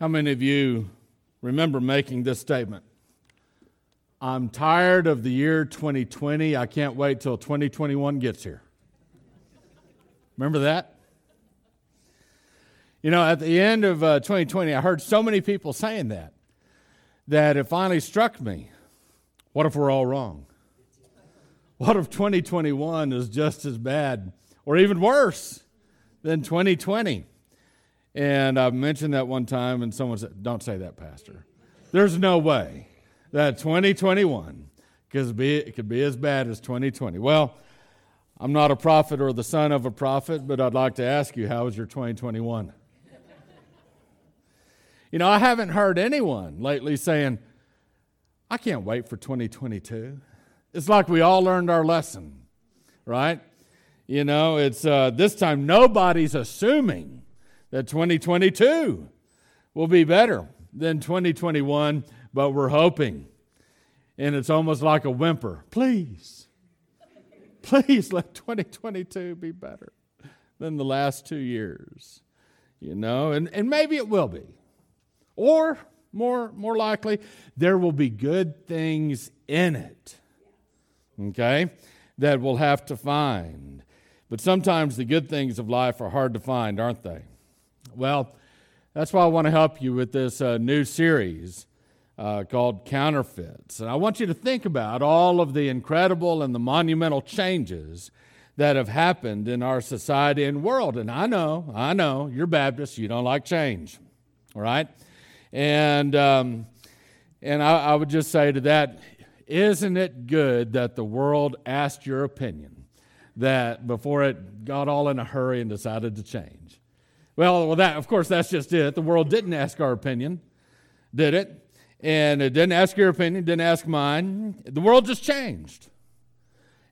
How many of you remember making this statement? I'm tired of the year 2020. I can't wait till 2021 gets here. Remember that? You know, at the end of uh, 2020, I heard so many people saying that, that it finally struck me. What if we're all wrong? What if 2021 is just as bad or even worse than 2020? And I mentioned that one time, and someone said, Don't say that, Pastor. There's no way that 2021 could be, it could be as bad as 2020. Well, I'm not a prophet or the son of a prophet, but I'd like to ask you, how was your 2021? you know, I haven't heard anyone lately saying, I can't wait for 2022. It's like we all learned our lesson, right? You know, it's uh, this time nobody's assuming that 2022 will be better than 2021, but we're hoping. And it's almost like a whimper. Please, please let 2022 be better than the last two years. You know, and, and maybe it will be. Or more, more likely, there will be good things in it. Okay? That we'll have to find. But sometimes the good things of life are hard to find, aren't they? Well, that's why I want to help you with this uh, new series uh, called Counterfeits. And I want you to think about all of the incredible and the monumental changes that have happened in our society and world. And I know, I know, you're Baptist, you don't like change, all right? And, um, and I, I would just say to that, isn't it good that the world asked your opinion that before it got all in a hurry and decided to change? Well, well, that of course that's just it. The world didn't ask our opinion, did it? And it didn't ask your opinion, didn't ask mine. The world just changed.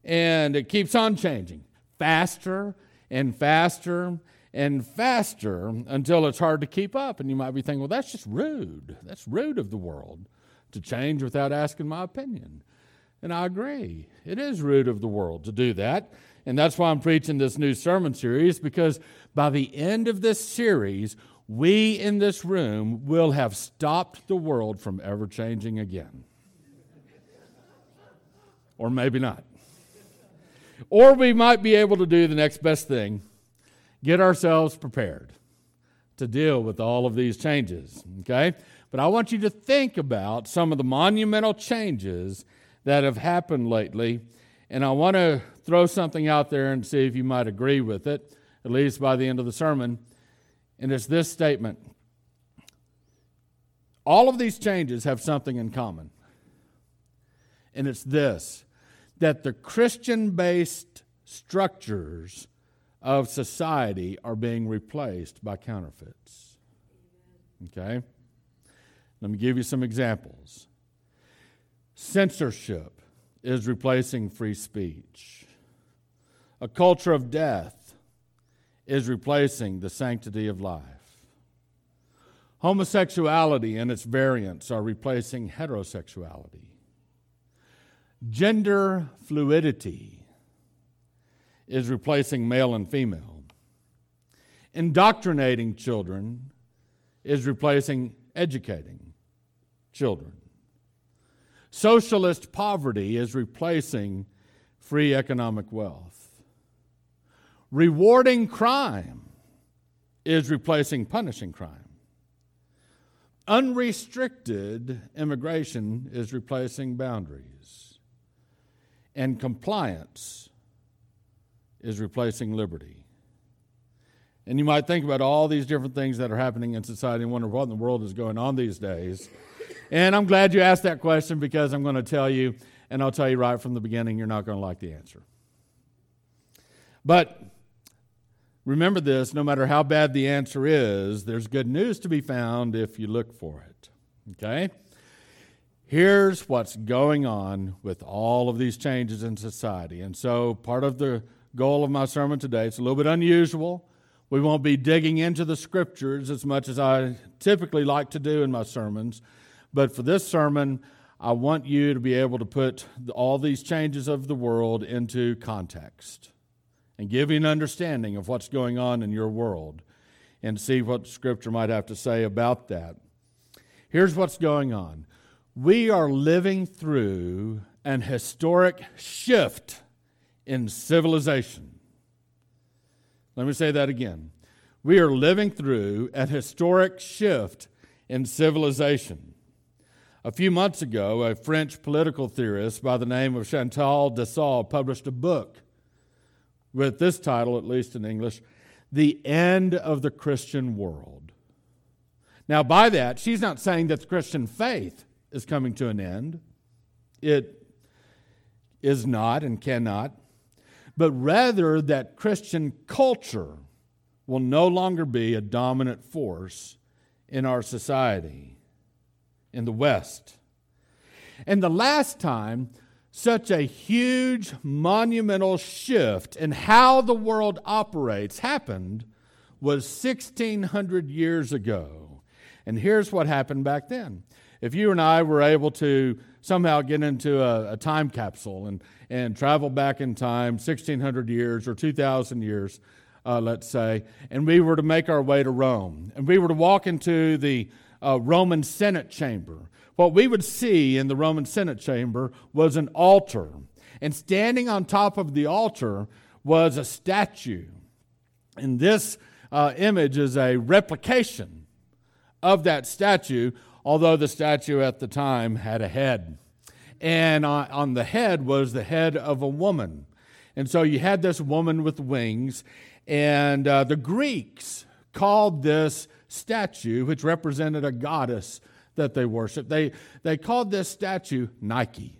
And it keeps on changing faster and faster and faster until it's hard to keep up. And you might be thinking, well, that's just rude. That's rude of the world to change without asking my opinion. And I agree. It is rude of the world to do that. And that's why I'm preaching this new sermon series, because by the end of this series, we in this room will have stopped the world from ever changing again. or maybe not. Or we might be able to do the next best thing get ourselves prepared to deal with all of these changes. Okay? But I want you to think about some of the monumental changes that have happened lately and I want to throw something out there and see if you might agree with it, at least by the end of the sermon. And it's this statement All of these changes have something in common. And it's this that the Christian based structures of society are being replaced by counterfeits. Okay? Let me give you some examples. Censorship is replacing free speech. A culture of death is replacing the sanctity of life. Homosexuality and its variants are replacing heterosexuality. Gender fluidity is replacing male and female. Indoctrinating children is replacing educating children. Socialist poverty is replacing free economic wealth. Rewarding crime is replacing punishing crime. Unrestricted immigration is replacing boundaries. And compliance is replacing liberty. And you might think about all these different things that are happening in society and wonder what in the world is going on these days. And I'm glad you asked that question because I'm going to tell you, and I'll tell you right from the beginning, you're not going to like the answer. But remember this no matter how bad the answer is, there's good news to be found if you look for it. Okay? Here's what's going on with all of these changes in society. And so, part of the goal of my sermon today, it's a little bit unusual. We won't be digging into the scriptures as much as I typically like to do in my sermons. But for this sermon, I want you to be able to put all these changes of the world into context and an understanding of what's going on in your world. and see what Scripture might have to say about that. Here's what's going on we are living through an historic shift in civilization. Let me say that again. We are living through an historic shift in civilization. A few months ago, a French political theorist by the name of Chantal Delsol published a book with this title, at least in English The End of the Christian World. Now, by that, she's not saying that the Christian faith is coming to an end. It is not and cannot, but rather that Christian culture will no longer be a dominant force in our society in the West. And the last time such a huge, monumental shift in how the world operates happened was 1600 years ago. And here's what happened back then. If you and I were able to somehow get into a, a time capsule and, and travel back in time 1600 years or 2000 years, uh, let's say, and we were to make our way to Rome, and we were to walk into the uh, Roman Senate chamber, what we would see in the Roman Senate chamber was an altar. And standing on top of the altar was a statue. And this uh, image is a replication of that statue, although the statue at the time had a head. And on, on the head was the head of a woman. And so you had this woman with wings, and uh, the Greeks called this statue, which represented a goddess that they worshiped, they, they called this statue Nike.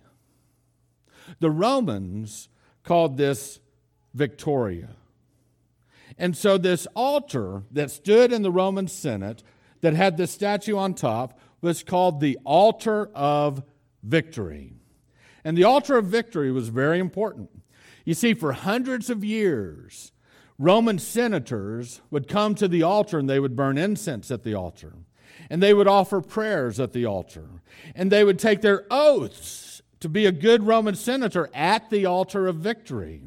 The Romans called this Victoria. And so, this altar that stood in the Roman Senate that had this statue on top was called the Altar of Victory. And the Altar of Victory was very important. You see, for hundreds of years, Roman senators would come to the altar and they would burn incense at the altar. And they would offer prayers at the altar. And they would take their oaths to be a good Roman senator at the altar of victory.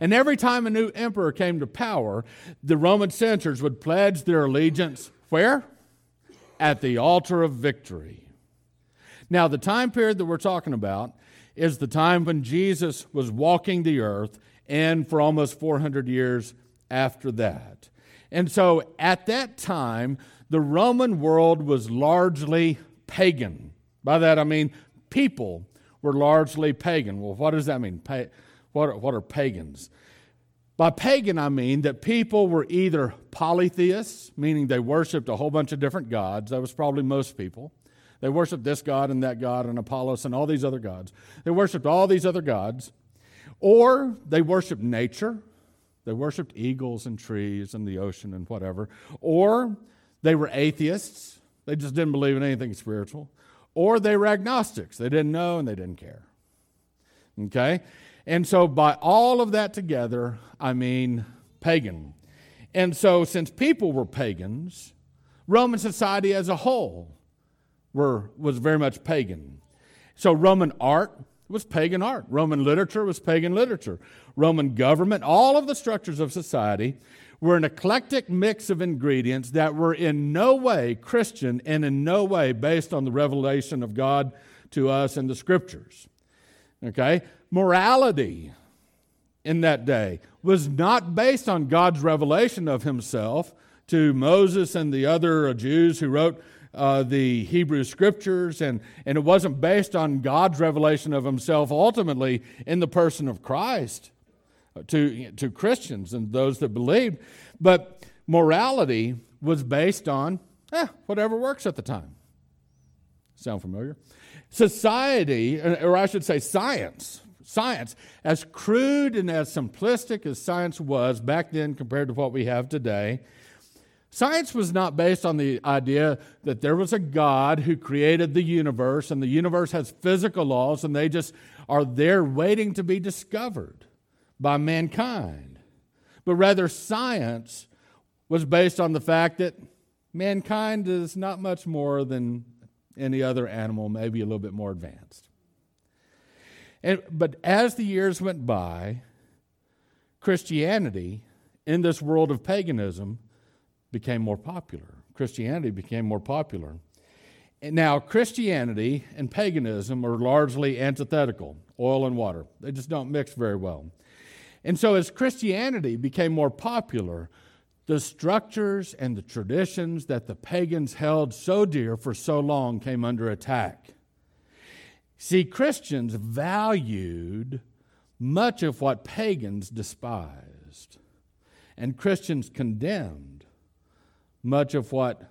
And every time a new emperor came to power, the Roman senators would pledge their allegiance where? At the altar of victory. Now, the time period that we're talking about is the time when Jesus was walking the earth and for almost 400 years after that. And so at that time, the Roman world was largely pagan. By that I mean people were largely pagan. Well, what does that mean? Pa- what, are, what are pagans? By pagan, I mean that people were either polytheists, meaning they worshiped a whole bunch of different gods. That was probably most people. They worshiped this god and that god and Apollos and all these other gods. They worshiped all these other gods. Or they worshiped nature. They worshiped eagles and trees and the ocean and whatever. Or they were atheists. They just didn't believe in anything spiritual. Or they were agnostics. They didn't know and they didn't care. Okay? And so, by all of that together, I mean pagan. And so, since people were pagans, Roman society as a whole were, was very much pagan. So, Roman art was pagan art. Roman literature was pagan literature. Roman government, all of the structures of society were an eclectic mix of ingredients that were in no way Christian and in no way based on the revelation of God to us in the scriptures. Okay? Morality in that day was not based on God's revelation of himself to Moses and the other Jews who wrote uh, the Hebrew scriptures, and, and it wasn't based on God's revelation of himself ultimately in the person of Christ uh, to, to Christians and those that believed. But morality was based on eh, whatever works at the time. Sound familiar? Society, uh, or I should say science, science, as crude and as simplistic as science was back then compared to what we have today, Science was not based on the idea that there was a God who created the universe and the universe has physical laws and they just are there waiting to be discovered by mankind. But rather, science was based on the fact that mankind is not much more than any other animal, maybe a little bit more advanced. And, but as the years went by, Christianity in this world of paganism became more popular. Christianity became more popular. Now, Christianity and paganism are largely antithetical oil and water. They just don't mix very well. And so, as Christianity became more popular, the structures and the traditions that the pagans held so dear for so long came under attack. See, Christians valued much of what pagans despised, and Christians condemned much of what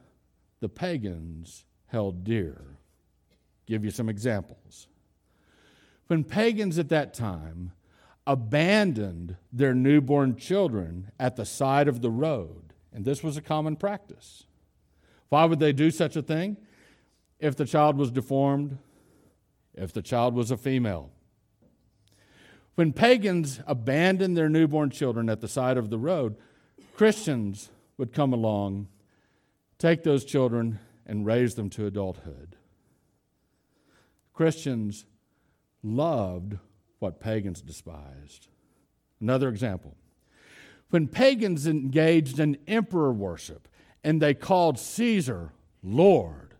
the pagans held dear. Give you some examples. When pagans at that time abandoned their newborn children at the side of the road, and this was a common practice. Why would they do such a thing? If the child was deformed, if the child was a female. When pagans abandoned their newborn children at the side of the road, Christians would come along, take those children, and raise them to adulthood. Christians loved what pagans despised. Another example when pagans engaged in emperor worship and they called Caesar Lord,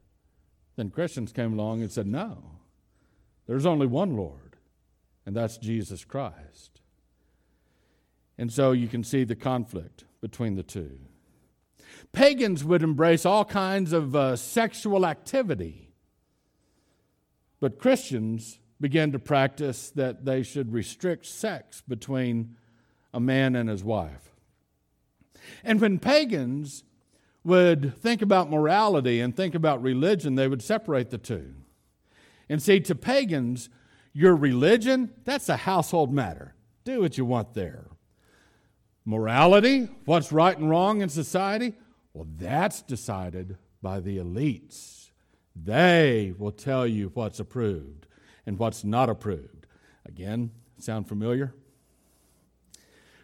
then Christians came along and said, No, there's only one Lord, and that's Jesus Christ. And so you can see the conflict between the two. Pagans would embrace all kinds of uh, sexual activity, but Christians began to practice that they should restrict sex between a man and his wife. And when pagans would think about morality and think about religion, they would separate the two. And see, to pagans, your religion, that's a household matter. Do what you want there. Morality, what's right and wrong in society, well, that's decided by the elites. They will tell you what's approved and what's not approved. Again, sound familiar?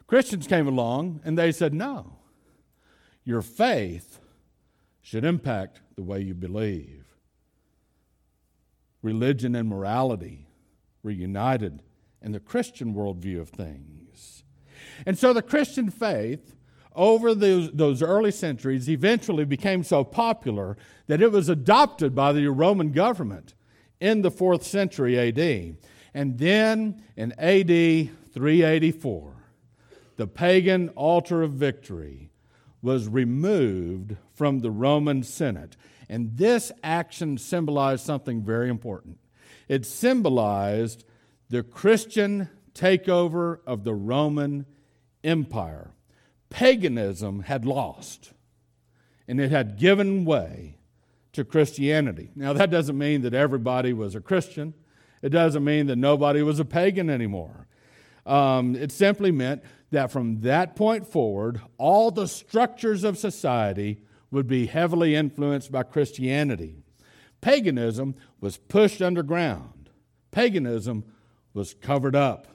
Christians came along and they said, no, your faith should impact the way you believe. Religion and morality were united in the Christian worldview of things. And so the Christian faith over those, those early centuries eventually became so popular that it was adopted by the Roman government in the fourth century AD. And then in AD 384, the pagan altar of victory was removed from the Roman Senate. And this action symbolized something very important. It symbolized the Christian takeover of the Roman Empire. Paganism had lost, and it had given way to Christianity. Now, that doesn't mean that everybody was a Christian, it doesn't mean that nobody was a pagan anymore. Um, it simply meant that from that point forward, all the structures of society would be heavily influenced by Christianity. Paganism was pushed underground, paganism was covered up.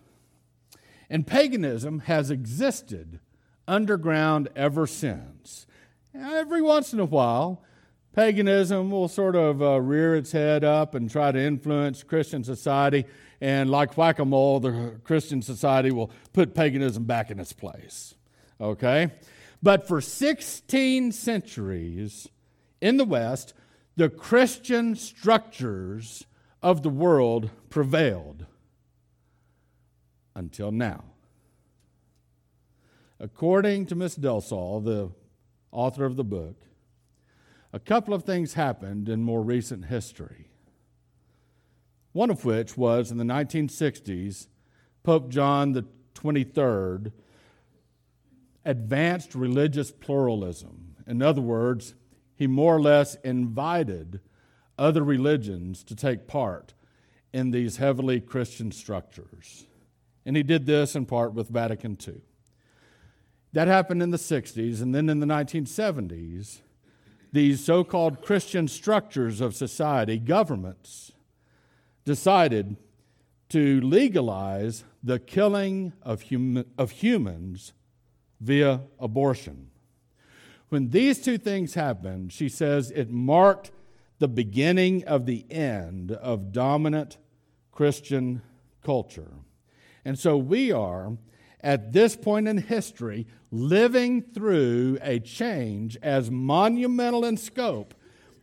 And paganism has existed underground ever since. Every once in a while, paganism will sort of uh, rear its head up and try to influence Christian society. And like whack a mole, the Christian society will put paganism back in its place. Okay? But for 16 centuries in the West, the Christian structures of the world prevailed until now. According to Miss Delsol, the author of the book, a couple of things happened in more recent history. One of which was in the 1960s, Pope John the 23rd advanced religious pluralism. In other words, he more or less invited other religions to take part in these heavily Christian structures. And he did this in part with Vatican II. That happened in the 60s, and then in the 1970s, these so called Christian structures of society, governments, decided to legalize the killing of, hum- of humans via abortion. When these two things happened, she says it marked the beginning of the end of dominant Christian culture. And so we are at this point in history, living through a change as monumental in scope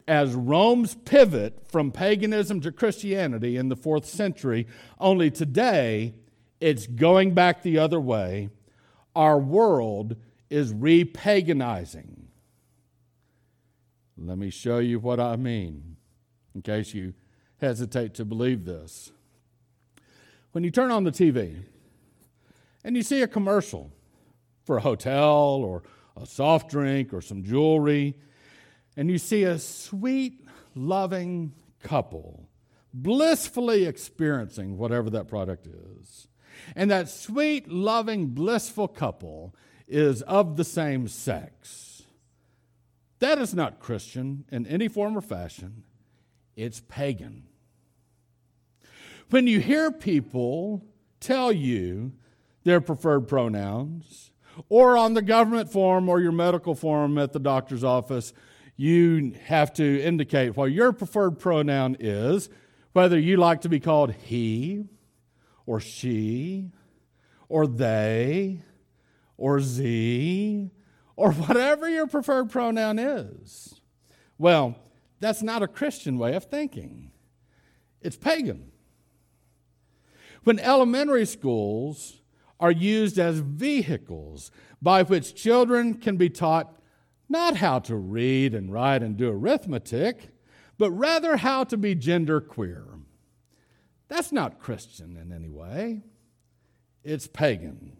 as Rome's pivot from paganism to Christianity in the fourth century, only today it's going back the other way. Our world is repaganizing. Let me show you what I mean, in case you hesitate to believe this. When you turn on the TV and you see a commercial for a hotel or a soft drink or some jewelry, and you see a sweet, loving couple blissfully experiencing whatever that product is. And that sweet, loving, blissful couple is of the same sex. That is not Christian in any form or fashion, it's pagan. When you hear people tell you their preferred pronouns, or on the government form or your medical form at the doctor's office, you have to indicate what your preferred pronoun is, whether you like to be called he or she or they or z or whatever your preferred pronoun is. Well, that's not a Christian way of thinking, it's pagan. When elementary schools are used as vehicles by which children can be taught not how to read and write and do arithmetic, but rather how to be gender queer. That's not Christian in any way, it's pagan.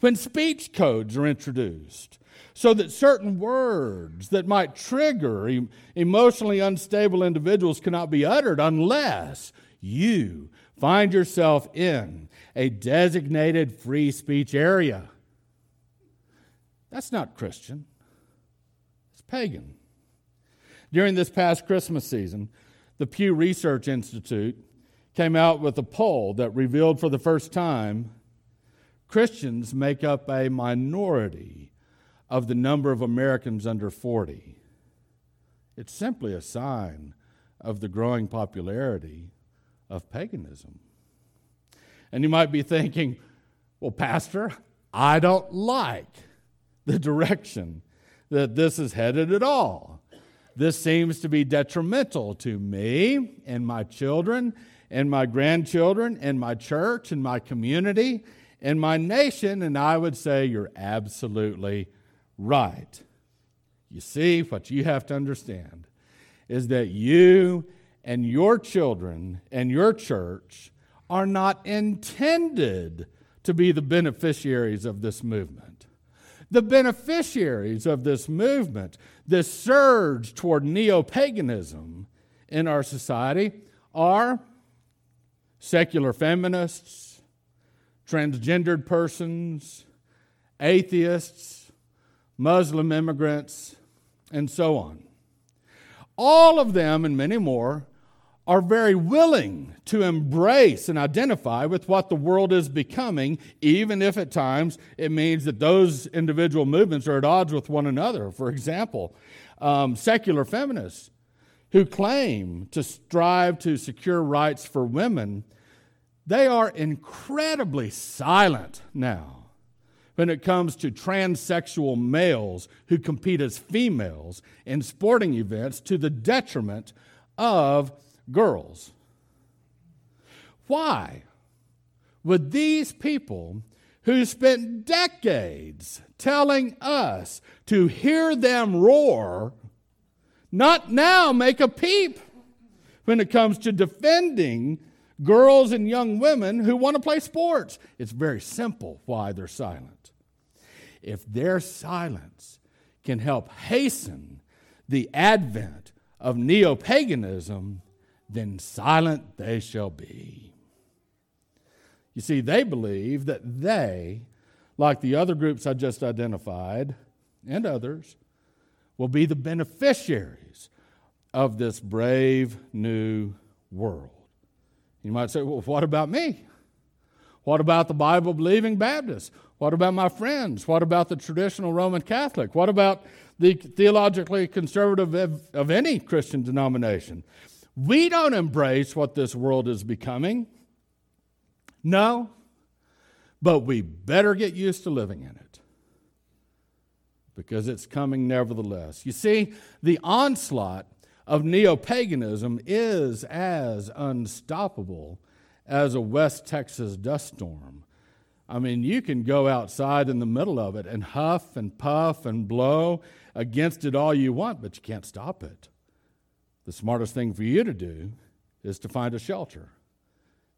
When speech codes are introduced, so that certain words that might trigger emotionally unstable individuals cannot be uttered unless you find yourself in a designated free speech area. That's not Christian, it's pagan. During this past Christmas season, the Pew Research Institute came out with a poll that revealed for the first time Christians make up a minority of the number of Americans under 40. It's simply a sign of the growing popularity of paganism. And you might be thinking, well, Pastor, I don't like the direction that this is headed at all. This seems to be detrimental to me and my children and my grandchildren and my church and my community and my nation. And I would say you're absolutely right. You see, what you have to understand is that you and your children and your church are not intended to be the beneficiaries of this movement. The beneficiaries of this movement, this surge toward neo paganism in our society, are secular feminists, transgendered persons, atheists, Muslim immigrants, and so on. All of them and many more are very willing to embrace and identify with what the world is becoming, even if at times it means that those individual movements are at odds with one another. For example, um, secular feminists who claim to strive to secure rights for women, they are incredibly silent now when it comes to transsexual males who compete as females in sporting events to the detriment of girls. Why would these people who spent decades telling us to hear them roar not now make a peep when it comes to defending girls and young women who want to play sports? It's very simple why they're silent. If their silence can help hasten the advent of neo paganism, then silent they shall be. You see, they believe that they, like the other groups I just identified and others, will be the beneficiaries of this brave new world. You might say, well, what about me? What about the Bible believing Baptists? What about my friends? What about the traditional Roman Catholic? What about the theologically conservative of, of any Christian denomination? We don't embrace what this world is becoming. No, but we better get used to living in it because it's coming nevertheless. You see, the onslaught of neo paganism is as unstoppable as a West Texas dust storm. I mean, you can go outside in the middle of it and huff and puff and blow against it all you want, but you can't stop it. The smartest thing for you to do is to find a shelter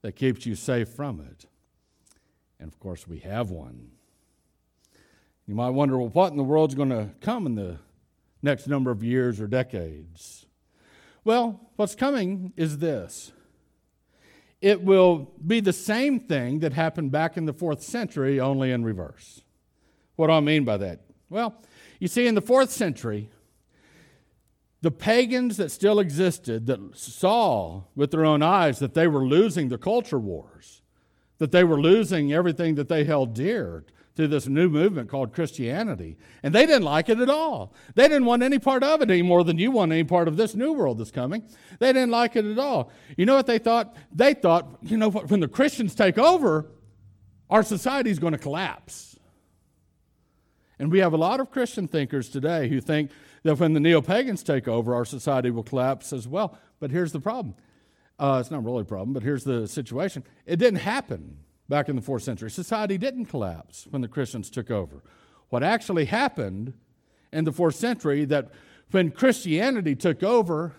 that keeps you safe from it. And of course, we have one. You might wonder, well, what in the world's going to come in the next number of years or decades? Well, what's coming is this it will be the same thing that happened back in the fourth century, only in reverse. What do I mean by that? Well, you see, in the fourth century, the pagans that still existed that saw with their own eyes that they were losing the culture wars, that they were losing everything that they held dear to this new movement called Christianity. And they didn't like it at all. They didn't want any part of it any more than you want any part of this new world that's coming. They didn't like it at all. You know what they thought? They thought, you know, what? when the Christians take over, our society is going to collapse. And we have a lot of Christian thinkers today who think that when the neo pagans take over, our society will collapse as well. But here's the problem. Uh, it's not really a problem, but here's the situation. It didn't happen back in the fourth century. Society didn't collapse when the Christians took over. What actually happened in the fourth century that when Christianity took over,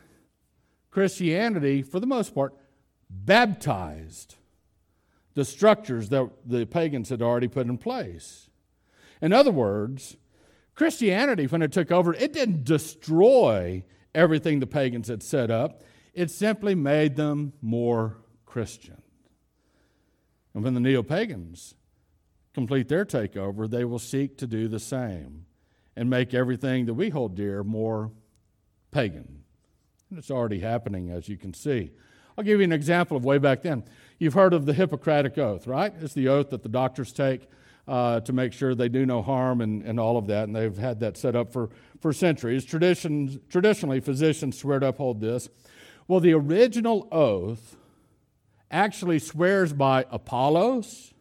Christianity, for the most part, baptized the structures that the pagans had already put in place. In other words, Christianity, when it took over, it didn't destroy everything the pagans had set up, it simply made them more Christian. And when the neo pagans complete their takeover, they will seek to do the same and make everything that we hold dear more pagan. And it's already happening, as you can see. I'll give you an example of way back then. You've heard of the Hippocratic Oath, right? It's the oath that the doctors take uh, to make sure they do no harm and, and all of that, and they've had that set up for, for centuries. Traditions, traditionally, physicians swear to uphold this. Well, the original oath actually swears by Apollos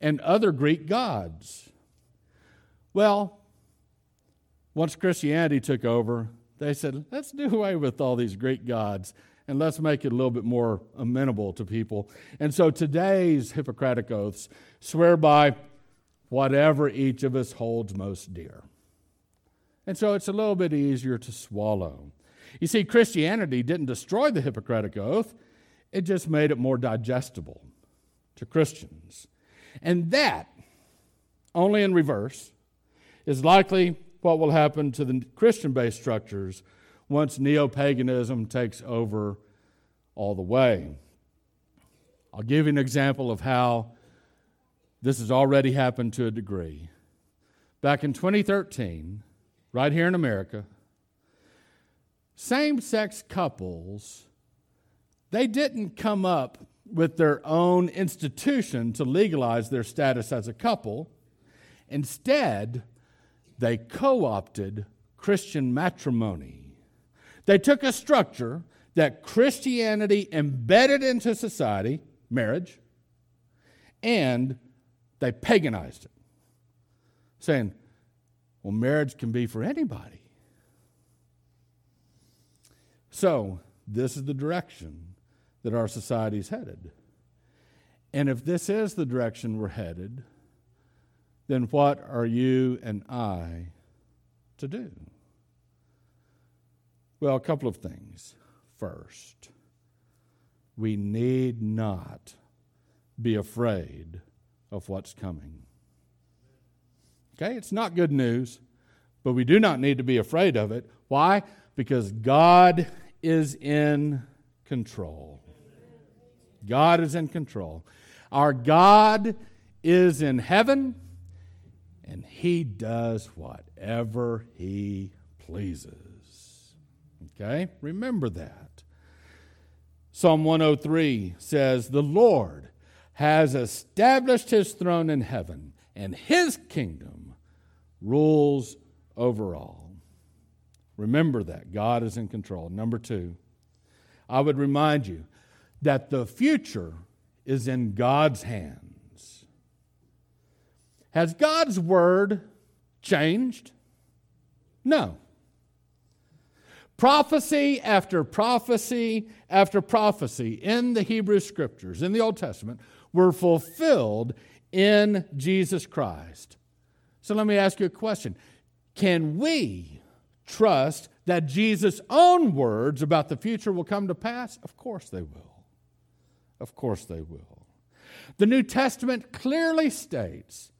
and other Greek gods. Well, once Christianity took over, they said, let's do away with all these Greek gods and let's make it a little bit more amenable to people. And so today's Hippocratic oaths swear by whatever each of us holds most dear. And so it's a little bit easier to swallow. You see, Christianity didn't destroy the Hippocratic oath, it just made it more digestible to Christians. And that, only in reverse, is likely what will happen to the Christian based structures once neo paganism takes over all the way. I'll give you an example of how this has already happened to a degree. Back in 2013, right here in America, same sex couples they didn't come up with their own institution to legalize their status as a couple. Instead, they co opted Christian matrimony. They took a structure that Christianity embedded into society, marriage, and they paganized it, saying, well, marriage can be for anybody. So, this is the direction that our society is headed. And if this is the direction we're headed, then what are you and I to do? Well, a couple of things. First, we need not be afraid of what's coming. Okay, it's not good news, but we do not need to be afraid of it. Why? Because God is in control. God is in control. Our God is in heaven, and He does whatever He pleases. Okay? Remember that. Psalm 103 says, The Lord has established His throne in heaven, and His kingdom rules over all. Remember that. God is in control. Number two, I would remind you that the future is in God's hands. Has God's word changed? No. Prophecy after prophecy after prophecy in the Hebrew scriptures, in the Old Testament, were fulfilled in Jesus Christ. So let me ask you a question Can we trust that Jesus' own words about the future will come to pass? Of course they will. Of course they will. The New Testament clearly states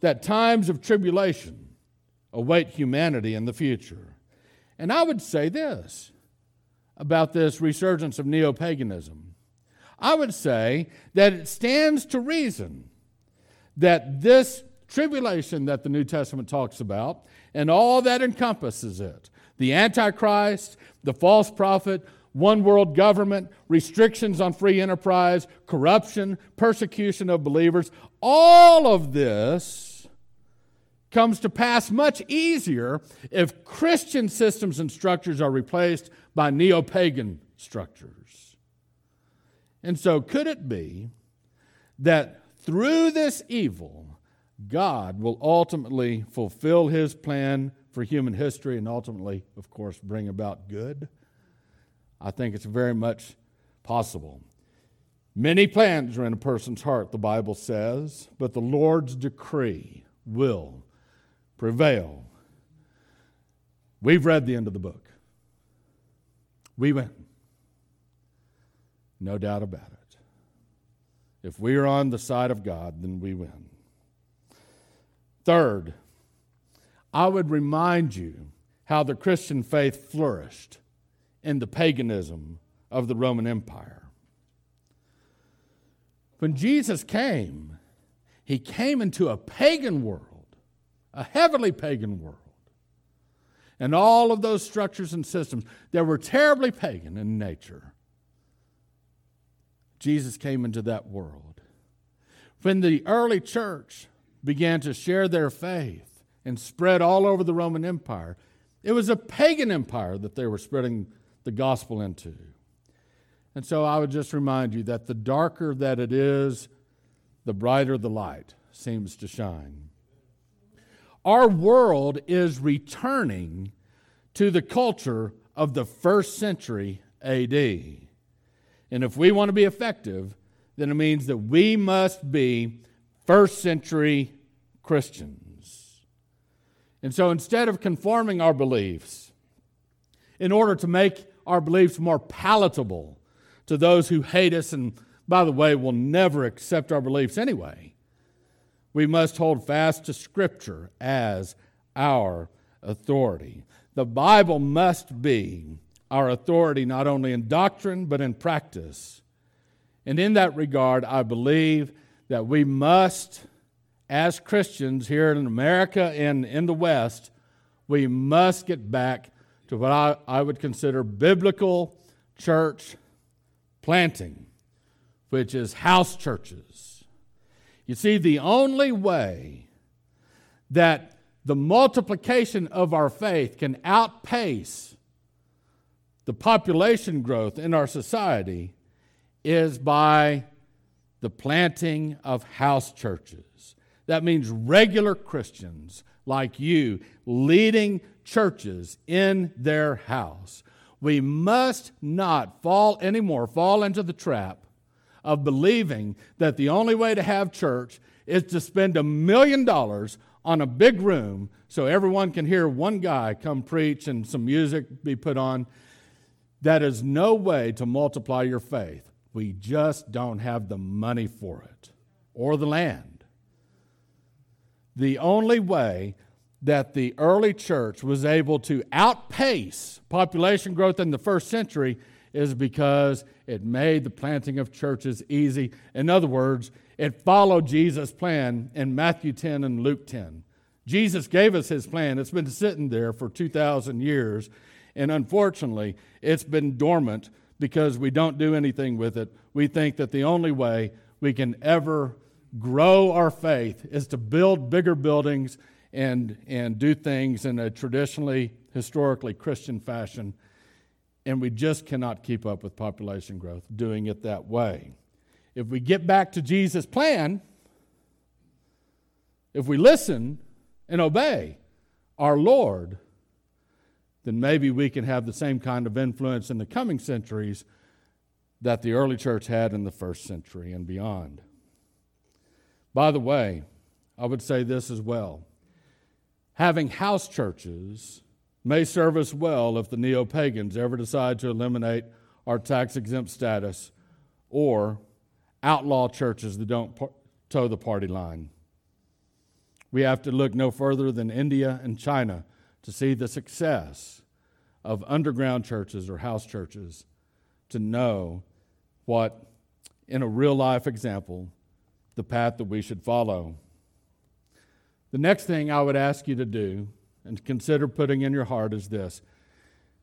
that times of tribulation await humanity in the future. And I would say this about this resurgence of neo paganism. I would say that it stands to reason that this tribulation that the New Testament talks about and all that encompasses it the Antichrist, the false prophet, one world government, restrictions on free enterprise, corruption, persecution of believers all of this comes to pass much easier if Christian systems and structures are replaced by neo pagan structures. And so, could it be that through this evil, God will ultimately fulfill his plan for human history and ultimately, of course, bring about good? I think it's very much possible. Many plans are in a person's heart, the Bible says, but the Lord's decree will prevail. We've read the end of the book. We win. No doubt about it. If we are on the side of God, then we win. Third, I would remind you how the Christian faith flourished in the paganism of the Roman Empire. When Jesus came, he came into a pagan world a heavily pagan world. And all of those structures and systems that were terribly pagan in nature. Jesus came into that world. When the early church began to share their faith and spread all over the Roman Empire, it was a pagan empire that they were spreading the gospel into. And so I would just remind you that the darker that it is, the brighter the light seems to shine. Our world is returning to the culture of the first century AD. And if we want to be effective, then it means that we must be first century Christians. And so instead of conforming our beliefs, in order to make our beliefs more palatable to those who hate us and, by the way, will never accept our beliefs anyway, we must hold fast to Scripture as our authority. The Bible must be our authority not only in doctrine but in practice. And in that regard, I believe that we must, as Christians here in America and in the West, we must get back to what I, I would consider biblical church planting, which is house churches you see, the only way that the multiplication of our faith can outpace the population growth in our society is by the planting of house churches. That means regular Christians like you leading churches in their house. We must not fall anymore, fall into the trap of believing that the only way to have church is to spend a million dollars on a big room so everyone can hear one guy come preach and some music be put on. That is no way to multiply your faith. We just don't have the money for it or the land. The only way that the early church was able to outpace population growth in the first century is because it made the planting of churches easy. In other words, it followed Jesus' plan in Matthew 10 and Luke 10. Jesus gave us his plan. It's been sitting there for 2,000 years, and unfortunately, it's been dormant because we don't do anything with it. We think that the only way we can ever grow our faith is to build bigger buildings and, and do things in a traditionally, historically Christian fashion and we just cannot keep up with population growth doing it that way. If we get back to Jesus' plan, if we listen and obey our Lord, then maybe we can have the same kind of influence in the coming centuries that the early church had in the first century and beyond. By the way, I would say this as well. Having house churches may serve us well if the neo pagans ever decide to eliminate our tax exempt status or outlaw churches that don't toe the party line. We have to look no further than India and China to see the success of underground churches or house churches to know what, in a real life example, the path that we should follow. The next thing I would ask you to do and consider putting in your heart is this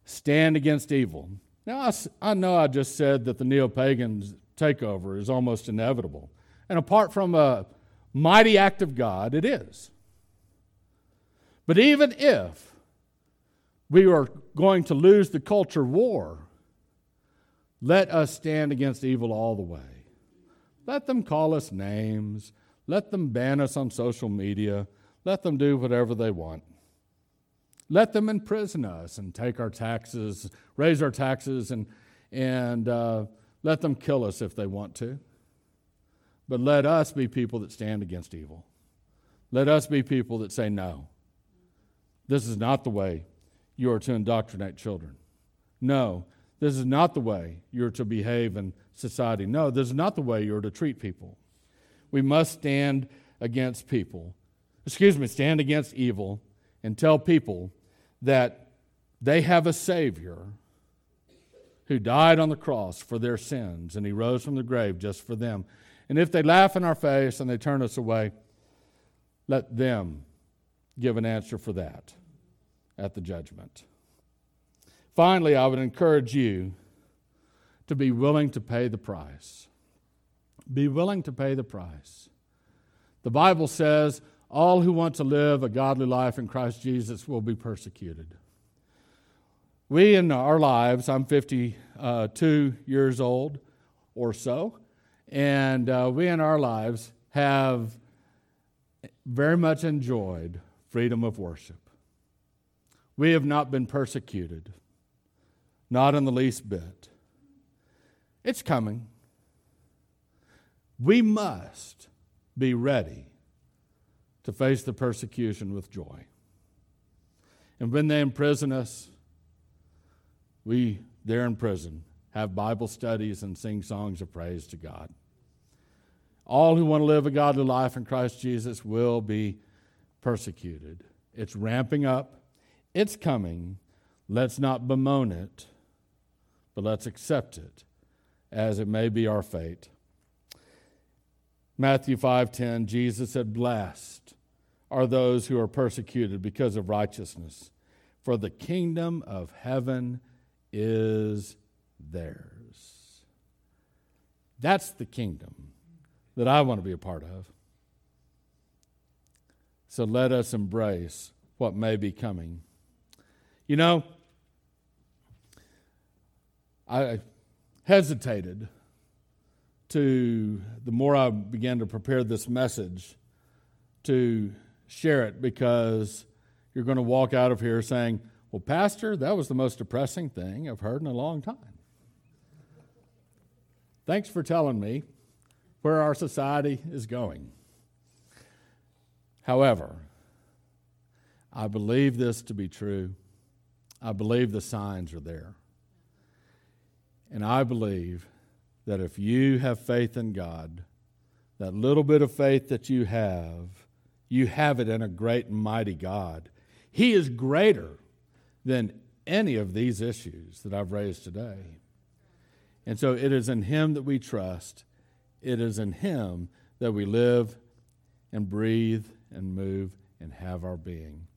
stand against evil. Now, I, I know I just said that the neo pagans takeover is almost inevitable. And apart from a mighty act of God, it is. But even if we are going to lose the culture war, let us stand against evil all the way. Let them call us names. Let them ban us on social media. Let them do whatever they want. Let them imprison us and take our taxes, raise our taxes, and, and uh, let them kill us if they want to. But let us be people that stand against evil. Let us be people that say, no, this is not the way you are to indoctrinate children. No, this is not the way you're to behave in society. No, this is not the way you're to treat people. We must stand against people, excuse me, stand against evil and tell people that they have a Savior who died on the cross for their sins and he rose from the grave just for them. And if they laugh in our face and they turn us away, let them give an answer for that at the judgment. Finally, I would encourage you to be willing to pay the price. Be willing to pay the price. The Bible says all who want to live a godly life in Christ Jesus will be persecuted. We, in our lives, I'm 52 years old or so, and uh, we in our lives have very much enjoyed freedom of worship. We have not been persecuted, not in the least bit. It's coming. We must be ready to face the persecution with joy. And when they imprison us, we, there in prison, have Bible studies and sing songs of praise to God. All who want to live a godly life in Christ Jesus will be persecuted. It's ramping up, it's coming. Let's not bemoan it, but let's accept it as it may be our fate. Matthew 5:10 Jesus said blessed are those who are persecuted because of righteousness for the kingdom of heaven is theirs. That's the kingdom that I want to be a part of. So let us embrace what may be coming. You know, I hesitated to, the more I began to prepare this message, to share it because you're going to walk out of here saying, Well, Pastor, that was the most depressing thing I've heard in a long time. Thanks for telling me where our society is going. However, I believe this to be true. I believe the signs are there. And I believe that if you have faith in God, that little bit of faith that you have, you have it in a great and mighty God. He is greater than any of these issues that I've raised today. And so it is in Him that we trust. It is in Him that we live and breathe and move and have our being.